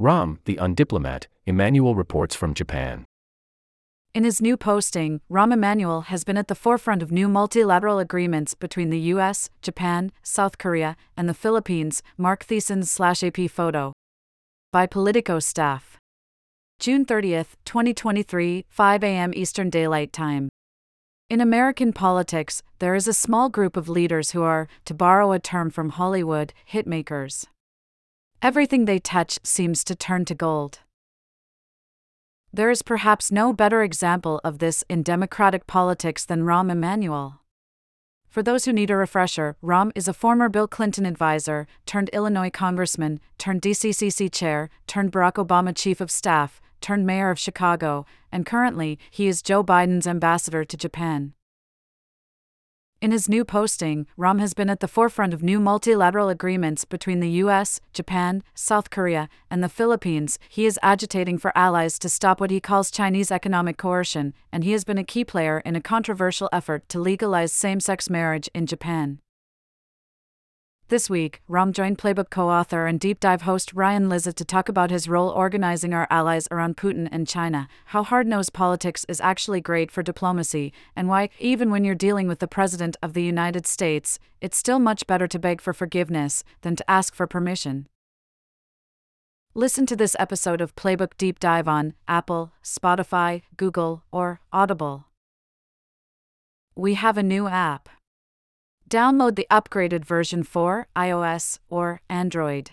Rahm, the undiplomat, Emanuel reports from Japan. In his new posting, Rahm Emanuel has been at the forefront of new multilateral agreements between the US, Japan, South Korea, and the Philippines. Mark Thiessen slash AP photo. By Politico staff. June 30, 2023, 5 a.m. Eastern Daylight Time. In American politics, there is a small group of leaders who are, to borrow a term from Hollywood, hitmakers. Everything they touch seems to turn to gold. There is perhaps no better example of this in democratic politics than Rahm Emanuel. For those who need a refresher, Rahm is a former Bill Clinton advisor, turned Illinois congressman, turned DCCC chair, turned Barack Obama chief of staff, turned mayor of Chicago, and currently, he is Joe Biden's ambassador to Japan. In his new posting, Rahm has been at the forefront of new multilateral agreements between the US, Japan, South Korea, and the Philippines. He is agitating for allies to stop what he calls Chinese economic coercion, and he has been a key player in a controversial effort to legalize same sex marriage in Japan. This week, Rahm joined Playbook co author and deep dive host Ryan Lizza to talk about his role organizing our allies around Putin and China, how hard nosed politics is actually great for diplomacy, and why, even when you're dealing with the President of the United States, it's still much better to beg for forgiveness than to ask for permission. Listen to this episode of Playbook Deep Dive on Apple, Spotify, Google, or Audible. We have a new app. Download the upgraded version for iOS or Android.